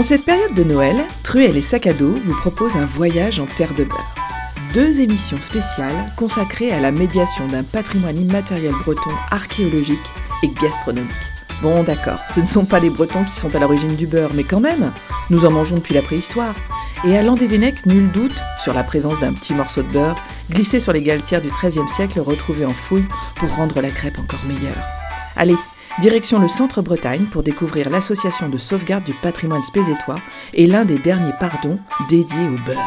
En cette période de Noël, Truelle et Sac à dos vous proposent un voyage en terre de beurre. Deux émissions spéciales consacrées à la médiation d'un patrimoine immatériel breton archéologique et gastronomique. Bon d'accord, ce ne sont pas les Bretons qui sont à l'origine du beurre, mais quand même, nous en mangeons depuis la préhistoire. Et à Landévennec, nul doute sur la présence d'un petit morceau de beurre glissé sur les galetières du XIIIe siècle retrouvé en fouille pour rendre la crêpe encore meilleure. Allez, Direction le centre Bretagne pour découvrir l'association de sauvegarde du patrimoine spézétois et l'un des derniers pardons dédiés au beurre.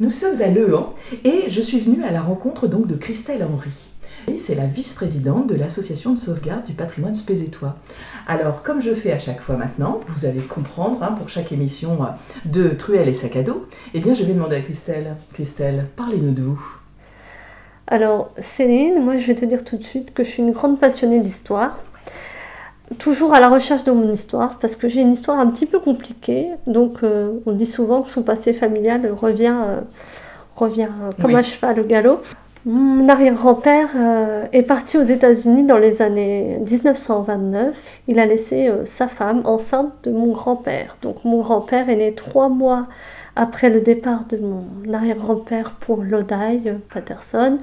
Nous sommes à Le et je suis venue à la rencontre donc de Christelle Henry. C'est la vice-présidente de l'association de sauvegarde du patrimoine spézétois. Alors, comme je fais à chaque fois maintenant, vous allez comprendre hein, pour chaque émission euh, de Truelle et sac à dos, eh bien je vais demander à Christelle. Christelle, parlez-nous de vous. Alors, Céline, moi je vais te dire tout de suite que je suis une grande passionnée d'histoire. Toujours à la recherche de mon histoire, parce que j'ai une histoire un petit peu compliquée. Donc, euh, on dit souvent que son passé familial revient, euh, revient comme un cheval au galop. Mon arrière-grand-père euh, est parti aux États-Unis dans les années 1929. Il a laissé euh, sa femme enceinte de mon grand-père. Donc mon grand-père est né trois mois après le départ de mon arrière-grand-père pour Lodi, euh, Patterson.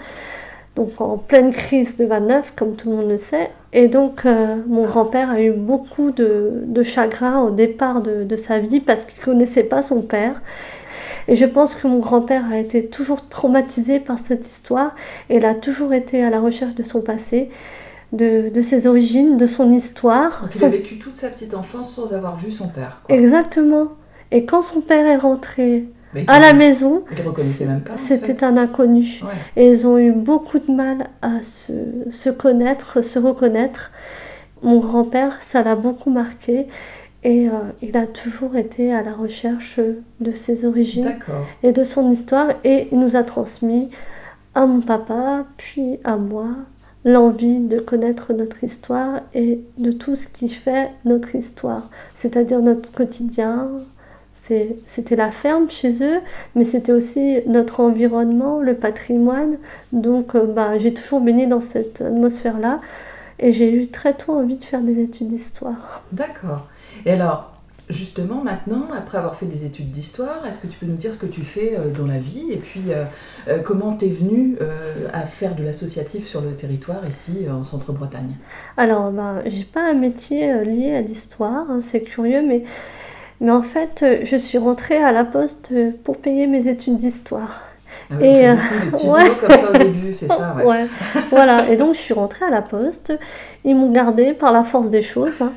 Donc en pleine crise de 29, comme tout le monde le sait. Et donc mon grand-père a eu beaucoup de, chagrin au départ de sa vie parce qu'il ne connaissait pas son père. Et je pense que mon grand-père a été toujours traumatisé par cette histoire et il a toujours été à la recherche de son passé. De, de, ses origines, de son histoire. Donc il a vécu toute sa petite enfance sans avoir vu son père. Exactement. Et quand son père est rentré à la maison, c'était un inconnu. Et ils ont eu beaucoup de mal à se, se connaître, se reconnaître. Mon grand-père, ça l'a beaucoup marqué. Et euh, il a toujours été à la recherche de ses origines et de son histoire. Et il nous a transmis à mon papa, puis à moi, l'envie de connaître notre histoire et de tout ce qui fait notre histoire, c'est-à-dire notre quotidien. C'était la ferme chez eux, mais c'était aussi notre environnement, le patrimoine. Donc euh, bah, j'ai toujours baigné dans cette atmosphère-là et j'ai eu très tôt envie de faire des études d'histoire. D'accord. Et alors, justement, maintenant, après avoir fait des études d'histoire, est-ce que tu peux nous dire ce que tu fais euh, dans la vie et puis euh, euh, comment tu es venue à faire de l'associatif sur le territoire ici en Centre-Bretagne? Alors, ben, j'ai pas un métier lié à l'histoire, hein, c'est curieux, mais, mais en fait, je suis rentrée à la poste pour payer mes études d'histoire. Ah et euh, ouais. comme ça au début, c'est ça. Ouais. voilà. Et donc je suis rentrée à la poste. Ils m'ont gardée par la force des choses. Hein.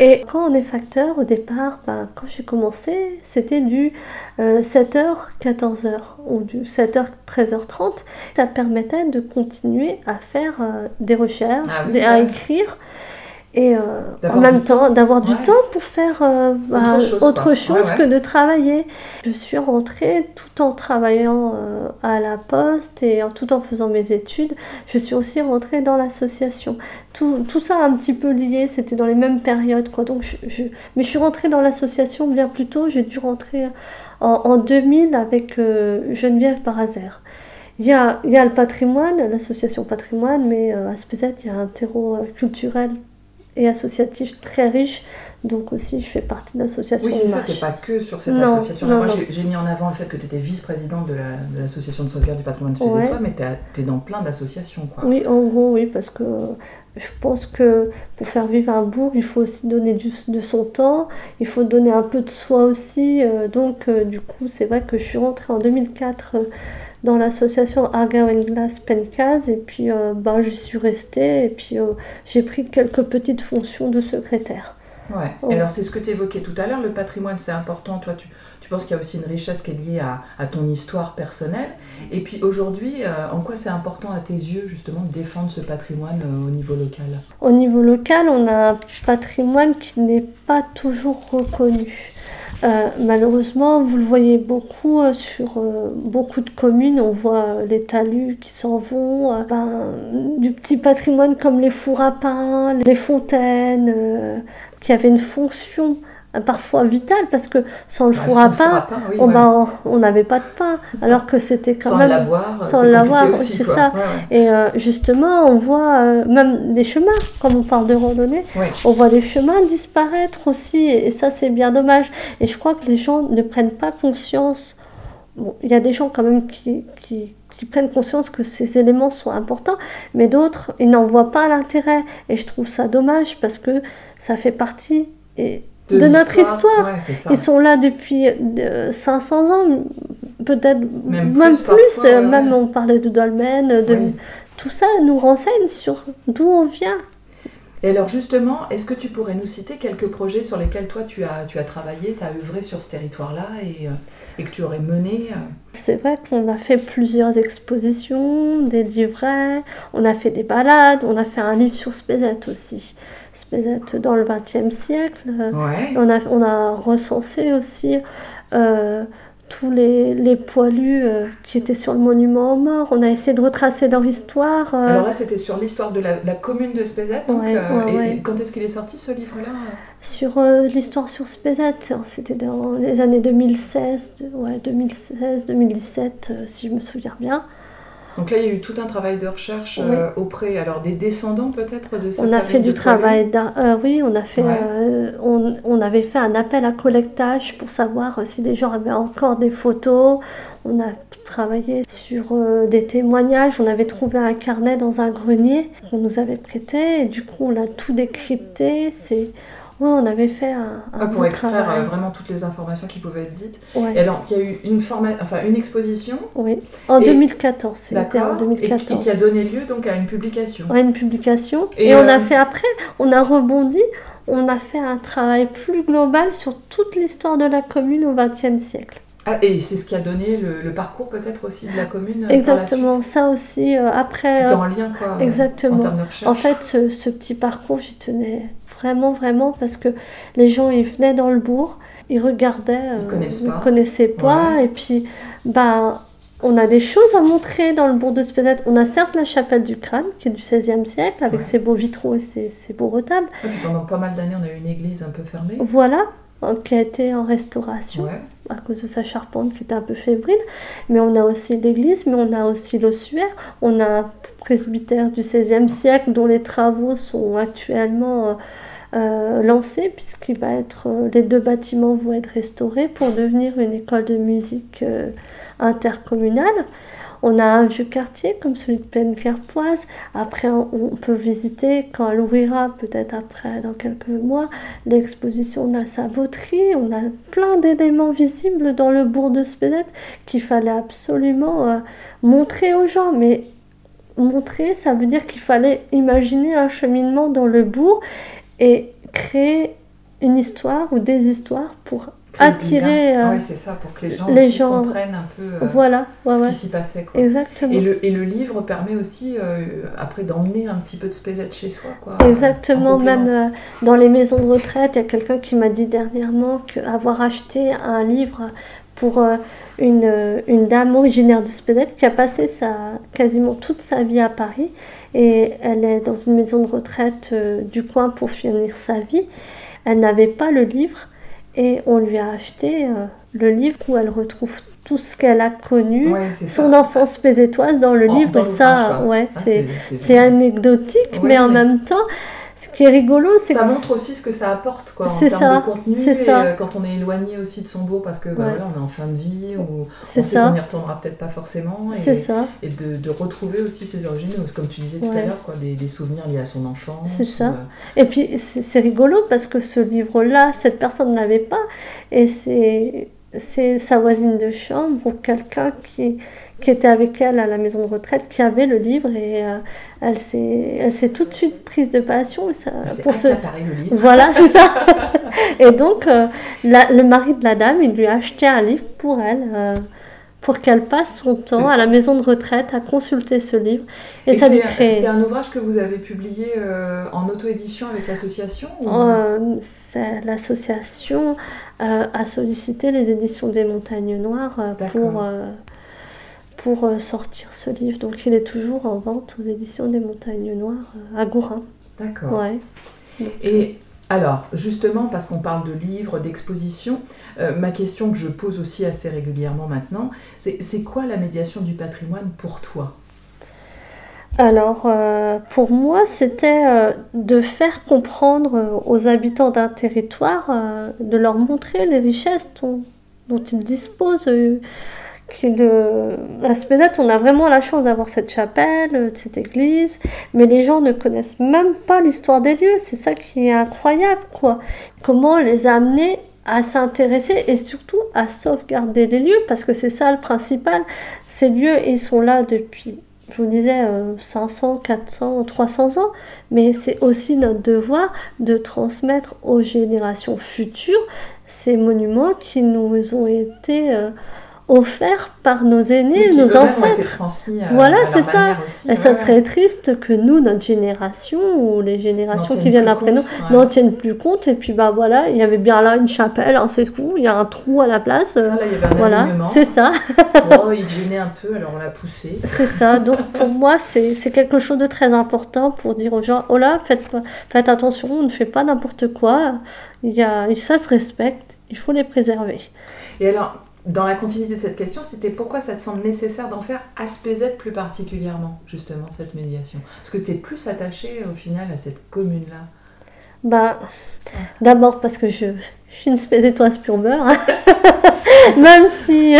Et quand on est facteur, au départ, bah, quand j'ai commencé, c'était du 7h, euh, 14h ou du 7h, 13h30. Ça permettait de continuer à faire euh, des recherches, ah à écrire et euh, en même temps d'avoir du temps pour faire euh, autre bah, chose, que de travailler. Je suis rentrée tout en travaillant euh, à la poste et tout en faisant mes études. Je suis aussi rentrée dans l'association. Tout, tout, ça un petit peu lié, c'était dans les mêmes périodes. Quoi. Donc je, Mais je suis rentrée dans l'association bien plus tôt. J'ai dû rentrer en, en 2000 avec Geneviève Barazer. Il y, a, il y a le patrimoine, l'association patrimoine, mais à Spézet, il y a un terreau culturel et associatif très riche. Donc aussi, je fais partie de l'association. Oui, c'est ça, tu pas que sur cette association. Moi, j'ai mis en avant le fait que tu étais vice-présidente de l'association de sauvegarde du patrimoine de ouais. mais tu es, dans plein d'associations. Oui, en gros, oui, parce que je pense que pour faire vivre un bourg, il faut aussi donner du, de son temps, il faut donner un peu de soi aussi. Euh, donc, euh, du coup, c'est vrai que je suis rentrée en 2004 dans l'association Argyle Glass Pencase et puis euh, bah, j'y suis restée et puis euh, j'ai pris quelques petites fonctions de secrétaire. Ouais. Alors c'est ce que tu évoquais tout à l'heure, le patrimoine c'est important, toi tu, tu penses qu'il y a aussi une richesse qui est liée à, à ton histoire personnelle. Et puis aujourd'hui, euh, en quoi c'est important à tes yeux justement de défendre ce patrimoine au niveau local? Au niveau local, on a un patrimoine qui n'est pas toujours reconnu. Euh, malheureusement, vous le voyez beaucoup euh, sur euh, beaucoup de communes. On voit les talus qui s'en vont, ben, du petit patrimoine comme les fours à pain, les fontaines, qui avaient une fonction parfois vital parce que sans le Bah, four à pain, oui, on ouais. bah, on n'avait pas de pain. Alors que c'était quand Sans même. l'avoir, sans l'avoir, c'est ça. Ouais, ouais. Et euh, justement, on voit euh, même des chemins, comme on parle de randonnée, on voit des chemins disparaître aussi, et ça c'est bien dommage. Et je crois que les gens ne prennent pas conscience. Bon, il y a des gens quand même qui, qui, qui prennent conscience que ces éléments sont importants, mais d'autres, ils n'en voient pas l'intérêt. Et je trouve ça dommage parce que ça fait partie et de, notre histoire. Ouais, c'est ça. Ils sont là depuis euh, 500 ans, peut-être Même même, plus, plus. parfois, euh, ouais, même on parlait de dolmen, de Oui. tout ça nous renseigne sur d'où on vient. Et alors justement, est-ce que tu pourrais nous citer quelques projets sur lesquels toi tu as, tu as travaillé, tu as œuvré sur ce territoire-là et, euh, et que tu aurais mené euh, C'est vrai qu'on a fait plusieurs expositions, des livrets, on a fait des balades, on a fait un livre sur Spézet aussi. Spézet dans le XXe siècle. Ouais. On a, on a recensé aussi euh, tous les, les poilus euh, qui étaient sur le monument aux morts. On a essayé de retracer leur histoire. euh, Alors là, c'était sur l'histoire de la, la commune de Spézet. donc, Ouais, euh, ouais, et, ouais. et quand est-ce qu'il est sorti ce livre-là sur l'histoire sur Spézet, c'était dans les années 2016, de- ouais, 2016, 2017, euh, si je me souviens bien. Donc là, il y a eu tout un travail de recherche euh, auprès alors des descendants peut-être de cette On a fait du travail, euh, oui, on a fait, Ouais. euh, on, on avait fait un appel à collectage pour savoir euh, si les gens avaient encore des photos. On a travaillé sur des témoignages. On avait trouvé un carnet dans un grenier qu'on nous avait prêté. Et du coup, on l'a tout décrypté. C'est, ouais, on avait fait un, pour extraire travail. euh, vraiment toutes les informations qui pouvaient être dites. Ouais, Et alors, il y a eu une, forma- enfin, une exposition oui. En Et- 2014, c'était en d'accord, et, et 2014. qui a donné lieu donc à une publication. Ouais, une publication. Et, Et, on euh, a fait après, on a rebondi, on a fait un travail plus global sur toute l'histoire de la commune au XXe siècle. Ah, et c'est ce qui a donné le, le parcours peut-être aussi de la commune euh, par Exactement, la suite? ça aussi, euh, après. C'était euh, en lien quoi. euh, exactement. En termes de recherche. En fait, ce, ce petit parcours, j'y tenais vraiment, vraiment, parce que les gens, ils venaient dans le bourg, ils regardaient, euh, Ils connaissent ils pas. connaissaient pas, et puis, bah, on a des choses à montrer dans le bourg de Spézet. On a certes la chapelle du crâne, qui est du XVIe siècle, avec Ouais. ses beaux vitraux et ses, ses beaux retables. Pendant pas mal d'années, on a eu une église un peu fermée. Voilà, euh, qui a été en restauration. Ouais. à cause de sa charpente qui était un peu fébrile. Mais on a aussi l'église, mais on a aussi l'ossuaire. On a un presbytère du XVIe siècle dont les travaux sont actuellement euh, lancés, puisqu'il va être, euh, les deux bâtiments vont être restaurés pour devenir une école de musique euh, intercommunale. On a un vieux quartier comme celui de Plaine-Carpoise. Après, on peut visiter quand elle ouvrira, peut-être après, dans quelques mois, l'exposition de la saboterie. On a plein d'éléments visibles dans le bourg de Spézet qu'il fallait absolument montrer aux gens. Mais montrer, ça veut dire qu'il fallait imaginer un cheminement dans le bourg et créer une histoire ou des histoires pour Créer attirer. lien. euh, Ouais, c'est ça, pour que les gens les gens- comprennent un peu euh, voilà, ouais, ce ouais, qui s'y passait. Quoi. exactement. Et le, et le livre permet aussi, euh, après, d'emmener un petit peu de Spézet chez soi. Quoi, Exactement, même euh, dans les maisons de retraite, il y a quelqu'un qui m'a dit dernièrement qu'avoir acheté un livre pour une, une dame originaire de Spédet qui a passé sa, quasiment toute sa vie à Paris et elle est dans une maison de retraite euh, du coin pour finir sa vie. Elle n'avait pas le livre et on lui a acheté euh, le livre où elle retrouve tout ce qu'elle a connu, Ouais, son ça. enfance pézétoise dans le En- livre et ça, ouais, Ah, c'est anecdotique, mais en même temps, ce qui est rigolo, c'est Ça que montre aussi ce que ça apporte quoi, en termes ça, de contenu et ça. euh, quand on est éloigné aussi de son bourg parce que bah, Ouais. voilà, on est en fin de vie ou on ça, n'y retournera peut-être pas forcément et, c'est ça, et de, de retrouver aussi ses origines, comme tu disais tout à l'heure, quoi, des, des souvenirs liés à son enfance. C'est ça. ou, euh, Et puis c'est c'est rigolo parce que ce livre-là, cette personne ne l'avait pas, et c'est c'est sa voisine de chambre ou quelqu'un qui, qui était avec elle à la maison de retraite qui avait le livre et euh, elle s'est elle s'est tout de suite prise de passion et ça, pour ce le livre. voilà c'est ça et donc euh, la- le mari de la dame il lui a acheté un livre pour elle euh, pour qu'elle passe son temps à la maison de retraite à consulter ce livre et, Et ça lui c'est crée c'est un ouvrage que vous avez publié euh, en auto-édition avec l'association ou- Euh, L'association euh, a sollicité les éditions des Montagnes Noires euh, pour, pour sortir ce livre. Donc il est toujours en vente aux éditions des Montagnes Noires à Gourin. D'accord. Ouais. Et Alors, justement, parce qu'on parle de livres, d'expositions, euh, ma question que je pose aussi assez régulièrement maintenant, c'est quoi la médiation du patrimoine pour toi? Alors, euh, pour moi, c'était euh, de faire comprendre aux habitants d'un territoire, de leur montrer les richesses dont ils disposent de à Spézette, on a vraiment la chance d'avoir cette chapelle, cette église, mais les gens ne connaissent même pas l'histoire des lieux. C'est ça qui est incroyable, quoi. Comment les amener à s'intéresser et surtout à sauvegarder les lieux, parce que c'est ça le principal. Ces lieux, ils sont là depuis, je vous disais, 500, 400, 300 ans, mais c'est aussi notre devoir de transmettre aux générations futures ces monuments qui nous ont été... Euh, offert par nos aînés, nos ancêtres. Euh, voilà, c'est ça. et ça serait triste que nous, notre génération ou les générations qui viennent après nous, n'en tiennent plus compte. Et puis bah voilà, il y avait bien là une chapelle, un c'est tout, il y a un trou à la place. Ça, là, il y avait un voilà, c'est ça. bon, il gênait un peu, alors on l'a poussé. C'est ça. Donc pour moi, c'est quelque chose de très important pour dire aux gens, oh là, faites, faites attention, on ne fait pas n'importe quoi. Il y a, ça se respecte, il faut les préserver. Et alors, dans la continuité de cette question, c'était pourquoi ça te semble nécessaire d'en faire ASPZ plus particulièrement, justement, cette médiation? Parce que tu es plus attaché au final à cette commune-là Bah, d'abord parce que je, suis une pure beurre. Hein. même si,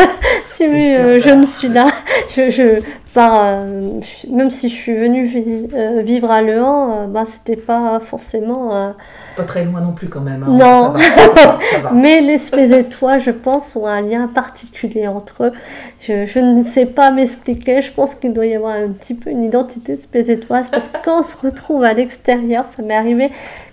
si euh, je ne suis là, je, je euh, même si je suis venue euh, vivre à Le Mans, bah, c'était pas forcément. C'est pas très loin non plus quand même. Hein. non, mais les Spézétois, je pense, ont un lien particulier entre eux. Je, je ne sais pas m'expliquer, je pense qu'il doit y avoir un petit peu une identité de Spézétoise parce que quand on se retrouve à l'extérieur, ça m'est arrivé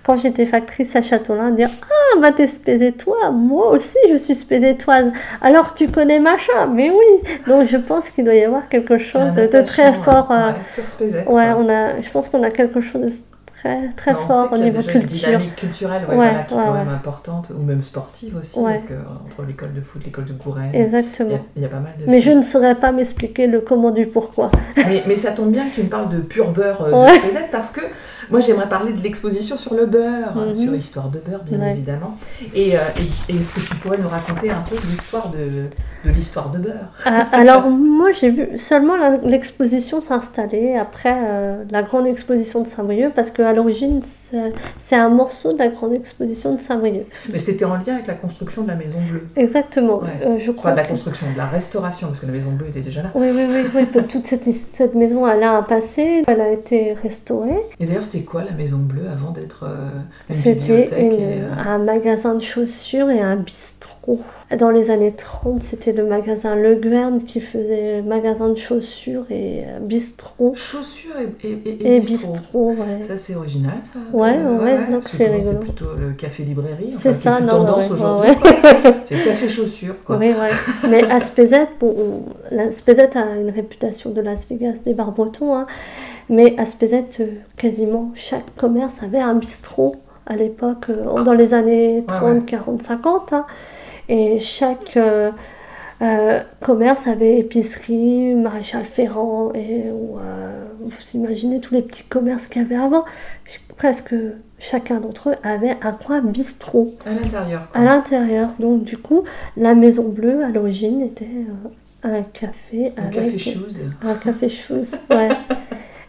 quand j'étais factrice à Châteaulin, dire Ah, bah t'es spézétoise, moi aussi je suis spézétoise, alors tu connais machin, mais oui Donc je pense qu'il doit y avoir quelque chose de très fort. Euh, sur Spézet. Ouais, on a, je pense qu'on a quelque chose de très, très fort au niveau culture. Une dynamique culturelle ouais, voilà, qui est quand même importante, ou même sportive aussi, parce que entre l'école de foot, l'école de Gourel, Exactement. Il, y a, pas mal de. Mais je ne saurais pas m'expliquer le comment du pourquoi. mais, mais, ça tombe bien que tu me parles de pur beurre euh, de Spézet, parce que moi, j'aimerais parler de l'exposition sur le beurre, mhm. sur l'histoire de beurre, bien évidemment. Et, euh, et, est-ce que tu pourrais nous raconter un peu l'histoire de, de l'histoire de beurre? Ah, Alors, moi, j'ai vu seulement l'exposition s'installer après euh, la grande exposition de Saint-Brieuc, parce qu'à l'origine, c'est un morceau de la grande exposition de Saint-Brieuc. Mais c'était en lien avec la construction de la Maison Bleue. Exactement. Euh, je crois Pas de la construction, de la restauration, parce que la Maison Bleue était déjà là. Oui, oui, oui. oui. Toute cette, cette maison, elle a un passé, elle a été restaurée. Et d'ailleurs, c'était quoi la Maison Bleue avant d'être euh, une C'était euh, un magasin de chaussures et un bistrot. Dans les années 30, c'était le magasin Le Guern qui faisait magasin de chaussures et euh, bistrot. Chaussures et, et, et, bistrot. ouais. Ça, c'est original, ça Ouais, ouais, c'est rigolo. C'est plutôt le café-librairie. c'est ça, non, tendance aujourd'hui. c'est café-chaussures, quoi. Oui, ouais. Mais à bon, a une réputation de Las Vegas des bars bretons, hein. Mais à euh, quasiment chaque commerce avait un bistrot à l'époque, euh, dans les années 30, 40, 50. Et chaque euh, commerce avait épicerie, maréchal Ferrand, et vous imaginez tous les petits commerces qu'il y avait avant. Presque chacun d'entre eux avait un coin bistrot. À l'intérieur. À l'intérieur. Donc du coup, la Maison Bleue, à l'origine, était un café un Café shoes. Un café shoes, ouais.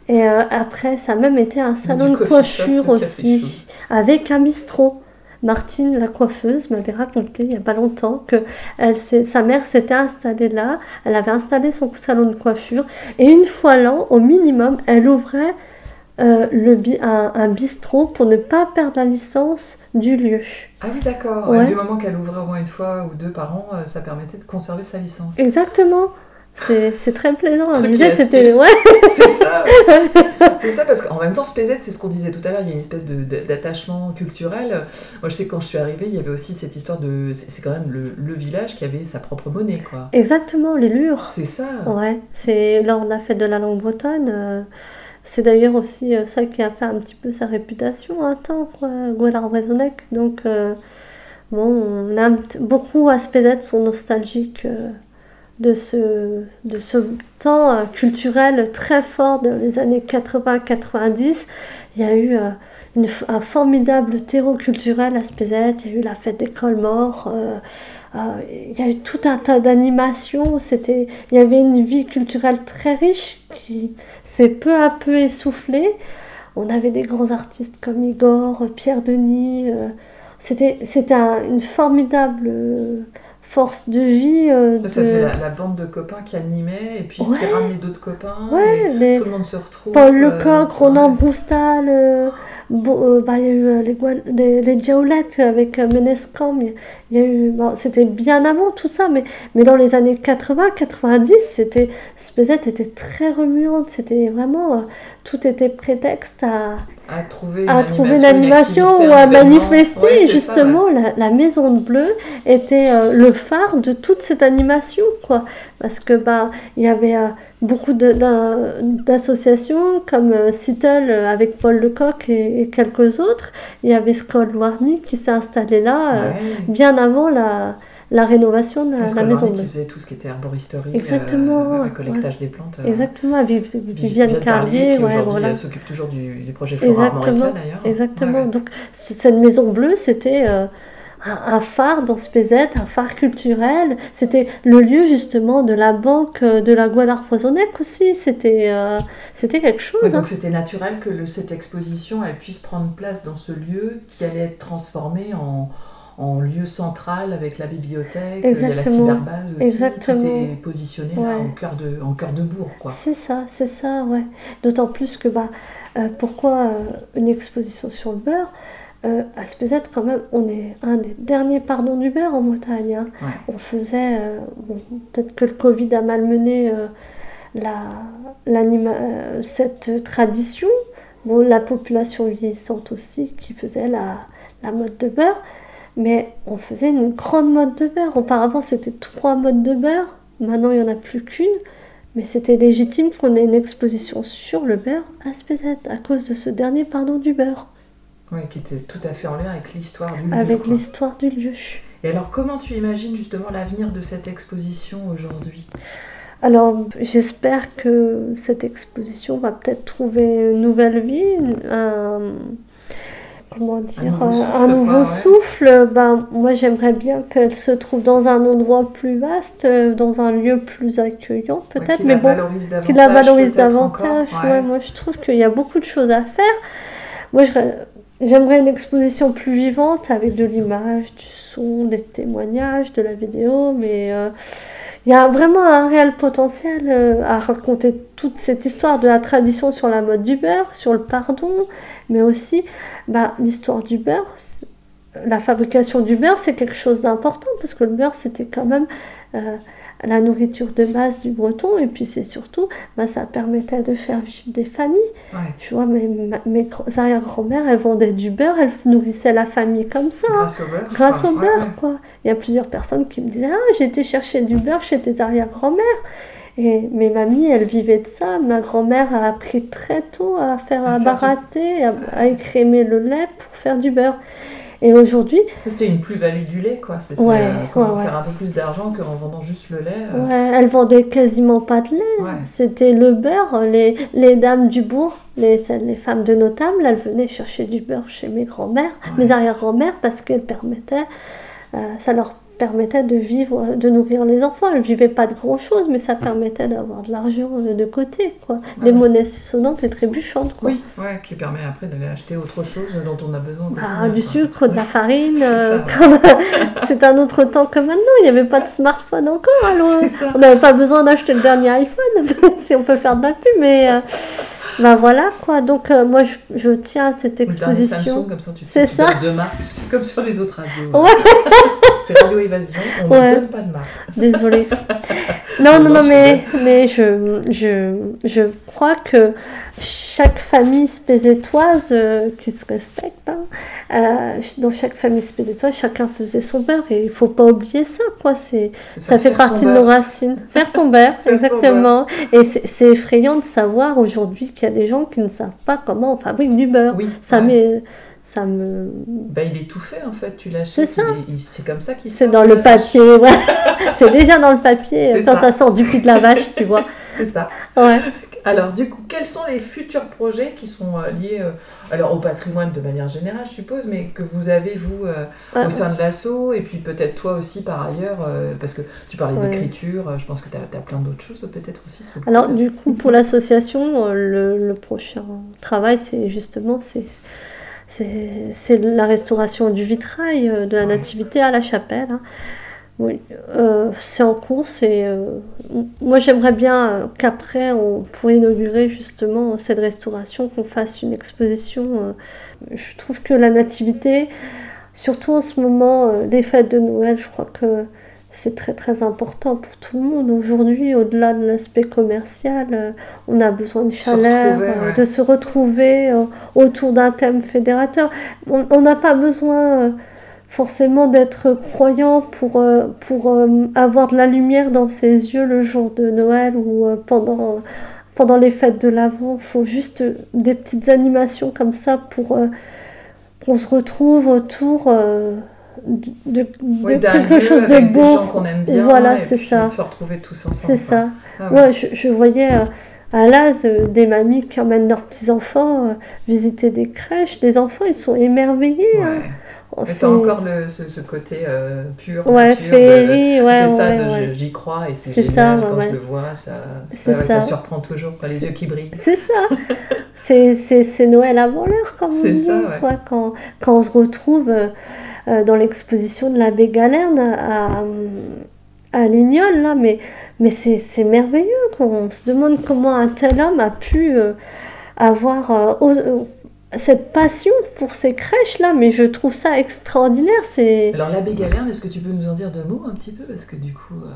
Et euh, après, ça a même été un salon de coiffure aussi, avec un bistrot. Martine, la coiffeuse, m'avait raconté il n'y a pas longtemps que elle, sa mère s'était installée là, elle avait installé son salon de coiffure, et une fois l'an, au minimum, elle ouvrait euh, le, un, un, bistrot pour ne pas perdre la licence du lieu. Ah oui, d'accord. Du moment qu'elle ouvrait au moins une fois ou deux par an, euh, ça permettait de conserver sa licence. Exactement. C'est très plaisant. c'était. Ouais. c'est ça. c'est ça, parce qu'en même temps, Spézet, c'est ce qu'on disait tout à l'heure, il y a une espèce d'attachement culturel. Moi, je sais que quand je suis arrivée, il y avait aussi cette histoire de. C'est quand même le, le, village qui avait sa propre monnaie, quoi. Exactement, les lures. C'est ça. Ouais, c'est lors de la fête de la langue bretonne. Euh, c'est d'ailleurs aussi euh, ça qui a fait un petit peu sa réputation un temps, quoi, Gouelard Donc, euh, bon, on a beaucoup à Spézet sont nostalgiques de ce, de ce temps euh, culturel très fort dans les années 80-90. Il y a eu euh, un formidable terreau culturel à Spézet. Il y a eu la fête des Colmores. il y a eu tout un tas d'animations. Il y avait une vie culturelle très riche qui s'est peu à peu essoufflée. On avait des grands artistes comme Igor, Pierre Denis. c'était, c'était une formidable force de vie. Euh, ça faisait la, bande de copains qui animait et puis qui ramenait d'autres copains. et Tout le monde se retrouve. Paul Lecoq, euh, Ronan Broustal, euh, bah, il y a eu les, les, les avec Ménescom. Il y a eu, c'était bien avant tout ça, mais, mais dans les années 80, 90, c'était, Spézette était très remuante. C'était vraiment, tout était prétexte à, à trouver une à animation, trouver une animation ou à manifester. justement, la, la, Maison de Bleu était euh, le phare de toute cette animation, quoi. Parce que bah il y avait euh, beaucoup d'associations comme euh, Seattle avec Paul Lecoq et, et, quelques autres. Il y avait Scott Warney qui s'est installé là bien avant la la rénovation de la, maison qui faisait tout ce qui était herboristerie, Exactement, euh, collectage des plantes. Euh, Exactement, Viviane, Carlier, qui ouais, voilà. s'occupe toujours du, du projet Flora d'ailleurs. Exactement, donc cette maison bleue, c'était euh, un, phare dans Spézette, un phare culturel. C'était le lieu justement de la banque de la Guadeloupe aussi. C'était c'était quelque chose. donc hein. c'était naturel que le, cette exposition elle puisse prendre place dans ce lieu qui allait être transformé en en lieu central avec la bibliothèque, il y a la cyberbase aussi, Exactement. tout est positionné là, en cœur de, en cœur de bourg. C'est ça, c'est ça, ouais. D'autant plus que, bah, euh, pourquoi euh, une exposition sur le beurre? Euh, à Spézet, quand même, on est un des derniers pardons du beurre en Bretagne. Hein. On faisait, peut-être que le Covid a malmené la, cette tradition. Bon, la population vieillissante aussi qui faisait la, la mode de beurre. Mais on faisait une grande mode de beurre. Auparavant, c'était trois modes de beurre. Maintenant, il n'y en a plus qu'une. Mais c'était légitime qu'on ait une exposition sur le beurre à Spézet, à cause de ce dernier pardon du beurre. Oui, qui était tout à fait en lien avec l'histoire du lieu. Avec l'histoire du lieu. Et alors, comment tu imagines justement l'avenir de cette exposition aujourd'hui? Alors, j'espère que cette exposition va peut-être trouver une nouvelle vie, un, comment dire, un nouveau souffle, ben, moi j'aimerais bien qu'elle se trouve dans un endroit plus vaste, euh, dans un lieu plus accueillant peut-être, mais bon, qui la valorise davantage. moi je trouve qu'il y a beaucoup de choses à faire. Moi j'aimerais une exposition plus vivante avec de l'image, du son, des témoignages, de la vidéo, mais euh, il y a vraiment un réel potentiel euh, à raconter toute cette histoire de la tradition sur la mode du beurre, sur le pardon, mais aussi bah, l'histoire du beurre. La fabrication du beurre, c'est quelque chose d'important parce que le beurre, c'était quand même euh, la nourriture de base du breton et puis c'est surtout, bah, ça permettait de faire vivre des familles. Je vois, mes, mes arrière-grand-mères, elles vendaient du beurre, elles nourrissaient la famille comme ça. Grâce au beurre. Grâce au beurre, quoi. Il y a plusieurs personnes qui me disaient Ah, été chercher du beurre chez tes arrière-grand-mères. Et mes mamies, elles vivaient de ça. Ma grand-mère a appris très tôt à faire à, barater, à, écrémer le lait pour faire du beurre. Et aujourd'hui. C'était une plus-value du lait, quoi. C'était ouais, euh, faire un peu plus d'argent qu'en vendant juste le lait. Euh. Ouais, elle vendait quasiment pas de lait. C'était le beurre. Les, les dames du bourg, les, les femmes de notables, elles venaient chercher du beurre chez mes grands-mères, mes arrière-grand-mères, parce qu'elles permettaient. Euh, ça leur permettait de vivre, de nourrir les enfants. Elle vivait pas de grand chose, mais ça permettait d'avoir de l'argent de côté, quoi. Des monnaies sonnantes et trébuchantes, quoi. Oui, ouais, qui permet après d'aller acheter autre chose dont on a besoin. Ah, du sucre, de la farine. Euh, c'est un autre temps que maintenant. Il n'y avait pas de smartphone encore, alors on n'avait pas besoin d'acheter le dernier iPhone, si on peut faire de la pub, mais. Euh, ben voilà quoi, donc euh, moi je, je, tiens à cette exposition. C'est ça. deux marques, c'est comme sur les autres radios. Ouais. c'est Radio Évasion, on ne donne pas de marque. Désolée. non, non, non, mais, mais je, je, je crois que chaque famille spézétoise euh, qui se respecte, hein, euh, dans chaque famille spézétoise, chacun faisait son beurre et il faut pas oublier ça, quoi. C'est, ça, fait partie de nos racines. Faire son beurre, exactement. Et c'est, effrayant de savoir aujourd'hui qu'il a des gens qui ne savent pas comment on fabrique du beurre. Oui, ça met ça me. Bah, il est tout fait en fait, tu l'achètes. C'est ça. C'est comme ça qu'il C'est dans le papier, ouais. c'est déjà dans le papier. Quand ça. sort du pied de la vache, tu vois. C'est ça. Ouais. Alors, du coup, quels sont les futurs projets qui sont euh, liés euh, alors, au patrimoine de manière générale, je suppose, mais que vous avez, vous, euh, au sein de l'assaut, et puis peut-être toi aussi par ailleurs, parce que tu parlais d'écriture, je pense que tu as, plein d'autres choses peut-être aussi. Alors, du coup, pour l'association, le, prochain travail, c'est justement c'est c'est la restauration du vitrail de la Nativité à la chapelle. Hein. Oui, euh, c'est en cours. Et, euh, moi, j'aimerais bien qu'après, on pourrait inaugurer justement cette restauration, qu'on fasse une exposition. Euh. je trouve que la nativité, surtout en ce moment, les fêtes de Noël, je crois que c'est très très important pour tout le monde. Aujourd'hui, au-delà de l'aspect commercial, on a besoin de chaleur, de se retrouver autour d'un thème fédérateur. On n'a pas besoin forcément d'être croyant pour, euh, pour euh, avoir de la lumière dans ses yeux le jour de Noël ou euh, pendant, pendant les fêtes de l'Avent. Il faut juste des petites animations comme ça pour qu'on se retrouve autour de, quelque chose de beau. voilà, c'est ça. Se retrouver tous ensemble. C'est ça. Ah je, je, voyais à Laz des mamies qui emmènent leurs petits-enfants visiter des crèches. Des enfants, ils sont émerveillés. Hein. C'est encore le, ce, côté euh, pur, ouais, féerie, ouais, c'est ça, j'y crois et c'est génial ça, quand je le vois, ça, ça, ça. surprend toujours, les yeux qui brillent. C'est ça, c'est Noël avant l'heure quand C'est ça, quand, quand, on se retrouve euh, dans l'exposition de l'abbé Galerne à, à Lignol, là, mais, mais c'est merveilleux, on se demande comment un tel homme a pu euh, avoir cette passion pour ces crèches-là, mais je trouve ça extraordinaire. C'est... Alors l'abbé Galerne, est-ce que tu peux nous en dire deux mots un petit peu Parce que du coup... Euh,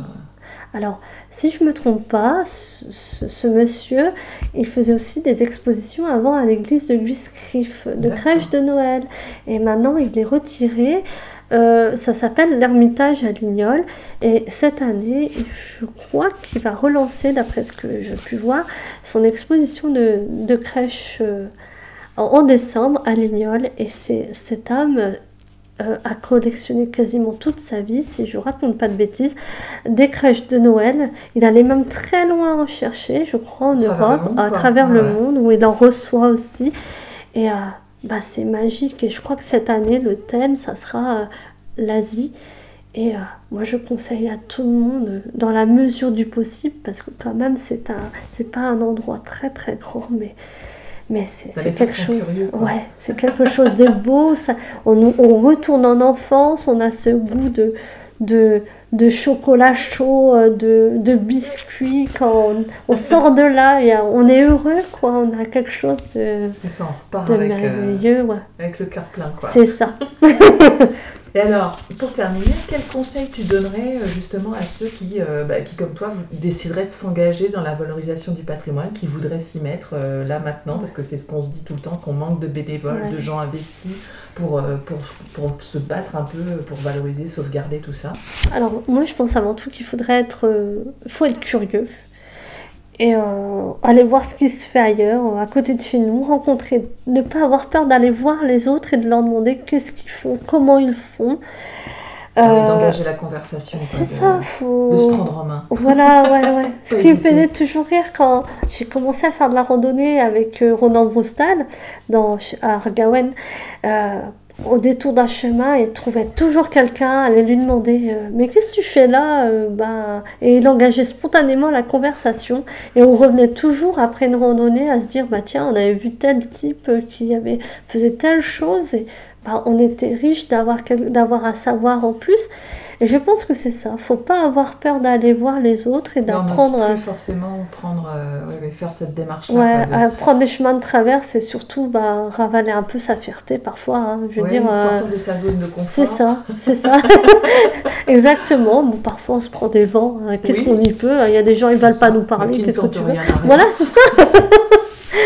Alors, si je ne me trompe pas, ce, monsieur, il faisait aussi des expositions avant à l'église de Guiscriff, de crèche de Noël. Et maintenant, il est retiré. Euh, ça s'appelle l'Ermitage à Lignol. Et cette année, je crois qu'il va relancer, d'après ce que j'ai pu voir, son exposition de, de crèche... Euh, en décembre à Lignol et c'est cette âme euh, a collectionné quasiment toute sa vie, si je raconte pas de bêtises, des crèches de Noël. Il allait même très loin en chercher, je crois, en Europe, à travers le monde, où il en reçoit aussi. Et euh, bah, c'est magique. Et je crois que cette année, le thème, ça sera euh, l'Asie. Et moi, je conseille à tout le monde, dans la mesure du possible, parce que quand même, c'est un, c'est pas un endroit très très grand, mais mais c'est quelque chose ouais c'est quelque chose de beau ça on, on, retourne en enfance on a ce goût de de, de chocolat chaud euh, de, de biscuits quand on, sort de là et on est heureux quoi on a quelque chose de, ça, on repart avec, merveilleux ouais. avec le cœur plein quoi. C'est ça Et alors, pour terminer, quel conseil tu donnerais euh, justement à ceux qui, euh, bah, qui comme toi, décideraient de s'engager dans la valorisation du patrimoine, qui voudraient s'y mettre euh, là maintenant, parce que c'est ce qu'on se dit tout le temps, qu'on manque de bénévoles, de gens investis pour, pour, pour, se battre un peu, pour valoriser, sauvegarder tout ça. Alors, moi, je pense avant tout qu'il faudrait être, faut être curieux et euh, aller voir ce qui se fait ailleurs, à côté de chez nous, rencontrer, ne pas avoir peur d'aller voir les autres et de leur demander qu'est-ce qu'ils font, comment ils font. Euh, d'engager la conversation. C'est ça, de, faut... de se prendre en main. Voilà, ouais, ouais. ce qui me faisait toujours rire quand j'ai commencé à faire de la randonnée avec euh, Ronan Broustal dans, à Argawen. Euh, au détour d'un chemin et trouvait toujours quelqu'un, allait lui demander euh, Mais qu'est-ce que tu fais là ben, Et il engageait spontanément la conversation. Et on revenait toujours après une randonnée à se dire bah, Tiens, on avait vu tel type qui avait, faisait telle chose. Et ben, on était riche d'avoir, d'avoir un savoir en plus. Et je pense que c'est ça. Faut pas avoir peur d'aller voir les autres et d'apprendre. On plus forcément prendre, euh, faire cette démarche-là. Ouais, prendre des chemins de traverse et surtout bah, ravaler un peu sa fierté parfois. Hein, je veux dire, sortir euh, de sa zone de confort. C'est ça, c'est ça. Exactement. Bon, parfois on se prend des vents. Hein, qu'est-ce qu'on y peut Il y a des gens ils veulent pas nous parler. Qu'est-ce que tu veux Voilà, c'est ça.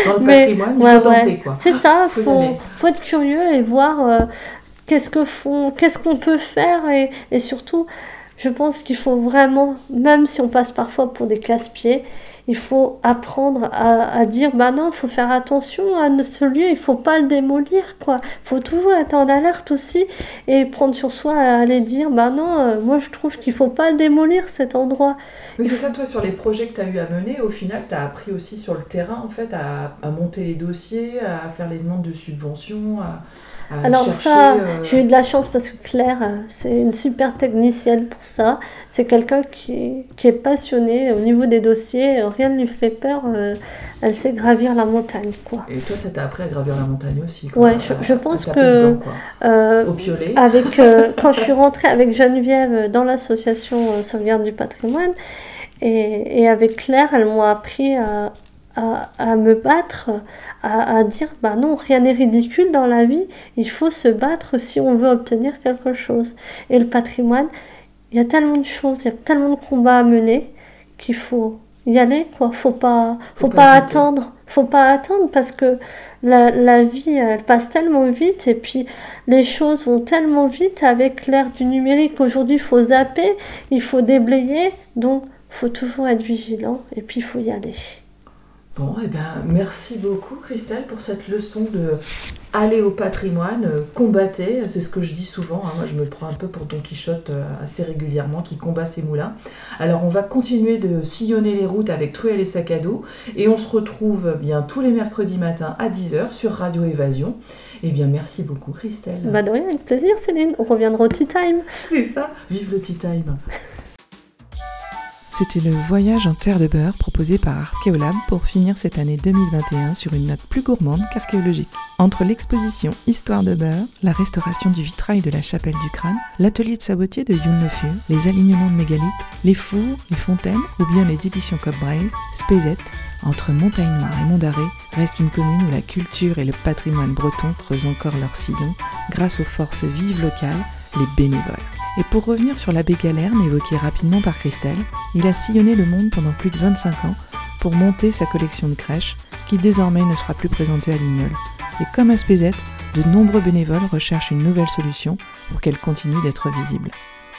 Dans le patrimoine, il faut tenter quoi. C'est ça. Il faut, faut, être curieux et voir. Euh, qu'est-ce que font, qu'est-ce qu'on peut faire et, surtout, je pense qu'il faut vraiment, même si on passe parfois pour des casse-pieds, il faut apprendre à, dire bah non, il faut faire attention à ce lieu, il faut pas le démolir quoi. Il faut toujours être en alerte aussi et prendre sur soi à aller dire bah non, euh, moi je trouve qu'il faut pas le démolir cet endroit. Mais c'est ça, toi, sur les projets que tu as eu à mener, au final, tu as appris aussi sur le terrain, en fait, à, à, monter les dossiers, à faire les demandes de subventions, à, alors ça, euh, j'ai eu de la chance parce que Claire, euh, c'est une super technicienne pour ça. C'est quelqu'un qui, qui, est passionné au niveau des dossiers. Rien ne lui fait peur. Euh, elle sait gravir la montagne, quoi. Et toi, ça t'a appris à gravir la montagne aussi quoi, Ouais, je, pense que au piolet. avec quand je suis rentrée avec Geneviève dans l'association Sauvegarde du patrimoine et, et avec Claire, elles m'ont appris à, à, à, me battre, à, dire bah non, rien n'est ridicule dans la vie, il faut se battre si on veut obtenir quelque chose. Et le patrimoine, il y a tellement de choses, il y a tellement de combats à mener qu'il faut y aller, quoi. Faut pas, faut, pas, attendre, faut pas attendre parce que la, la, vie, elle passe tellement vite et puis les choses vont tellement vite avec l'ère du numérique. Aujourd'hui, il faut zapper, il faut déblayer, donc faut toujours être vigilant et puis il faut y aller. Bon, eh bien, merci beaucoup Christelle pour cette leçon de aller au patrimoine, euh, combattre, c'est ce que je dis souvent, hein. moi je me prends un peu pour Don Quichotte euh, assez régulièrement, qui combat ses moulins. Alors on va continuer de sillonner les routes avec Truel et sac à dos, et on se retrouve bien tous les mercredis matins à 10h sur Radio Évasion. Eh bien, merci beaucoup, Christelle. Bah de rien, avec plaisir, Céline. On reviendra au tea time. C'est ça, vive le tea time. C'était le voyage en terre de beurre proposé par Archéolab pour finir cette année 2021 sur une note plus gourmande qu'archéologique. Entre l'exposition Histoire de beurre, la restauration du vitrail de la chapelle du crâne, l'atelier de sabotier de Youn Lefeu, les alignements de mégalithes, les fours, les fontaines ou bien les éditions Copbraise, Spézette, entre Montagne Noire et Mondaré, reste une commune où la culture et le patrimoine breton creusent encore leur sillon grâce aux forces vives locales, les bénévoles. Et pour revenir sur l'abbé Galerne, évoqué rapidement par Christelle, il a sillonné le monde pendant plus de 25 ans pour monter sa collection de crèches, qui désormais ne sera plus présentée à Lignol. Et comme à Spézette, de nombreux bénévoles recherchent une nouvelle solution pour qu'elle continue d'être visible.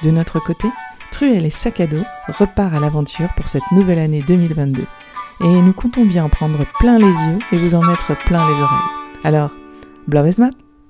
De notre côté, Truel et Sac à à l'aventure pour cette nouvelle année 2022. Et nous comptons bien en prendre plein les yeux et vous en mettre plein les oreilles. Alors, blau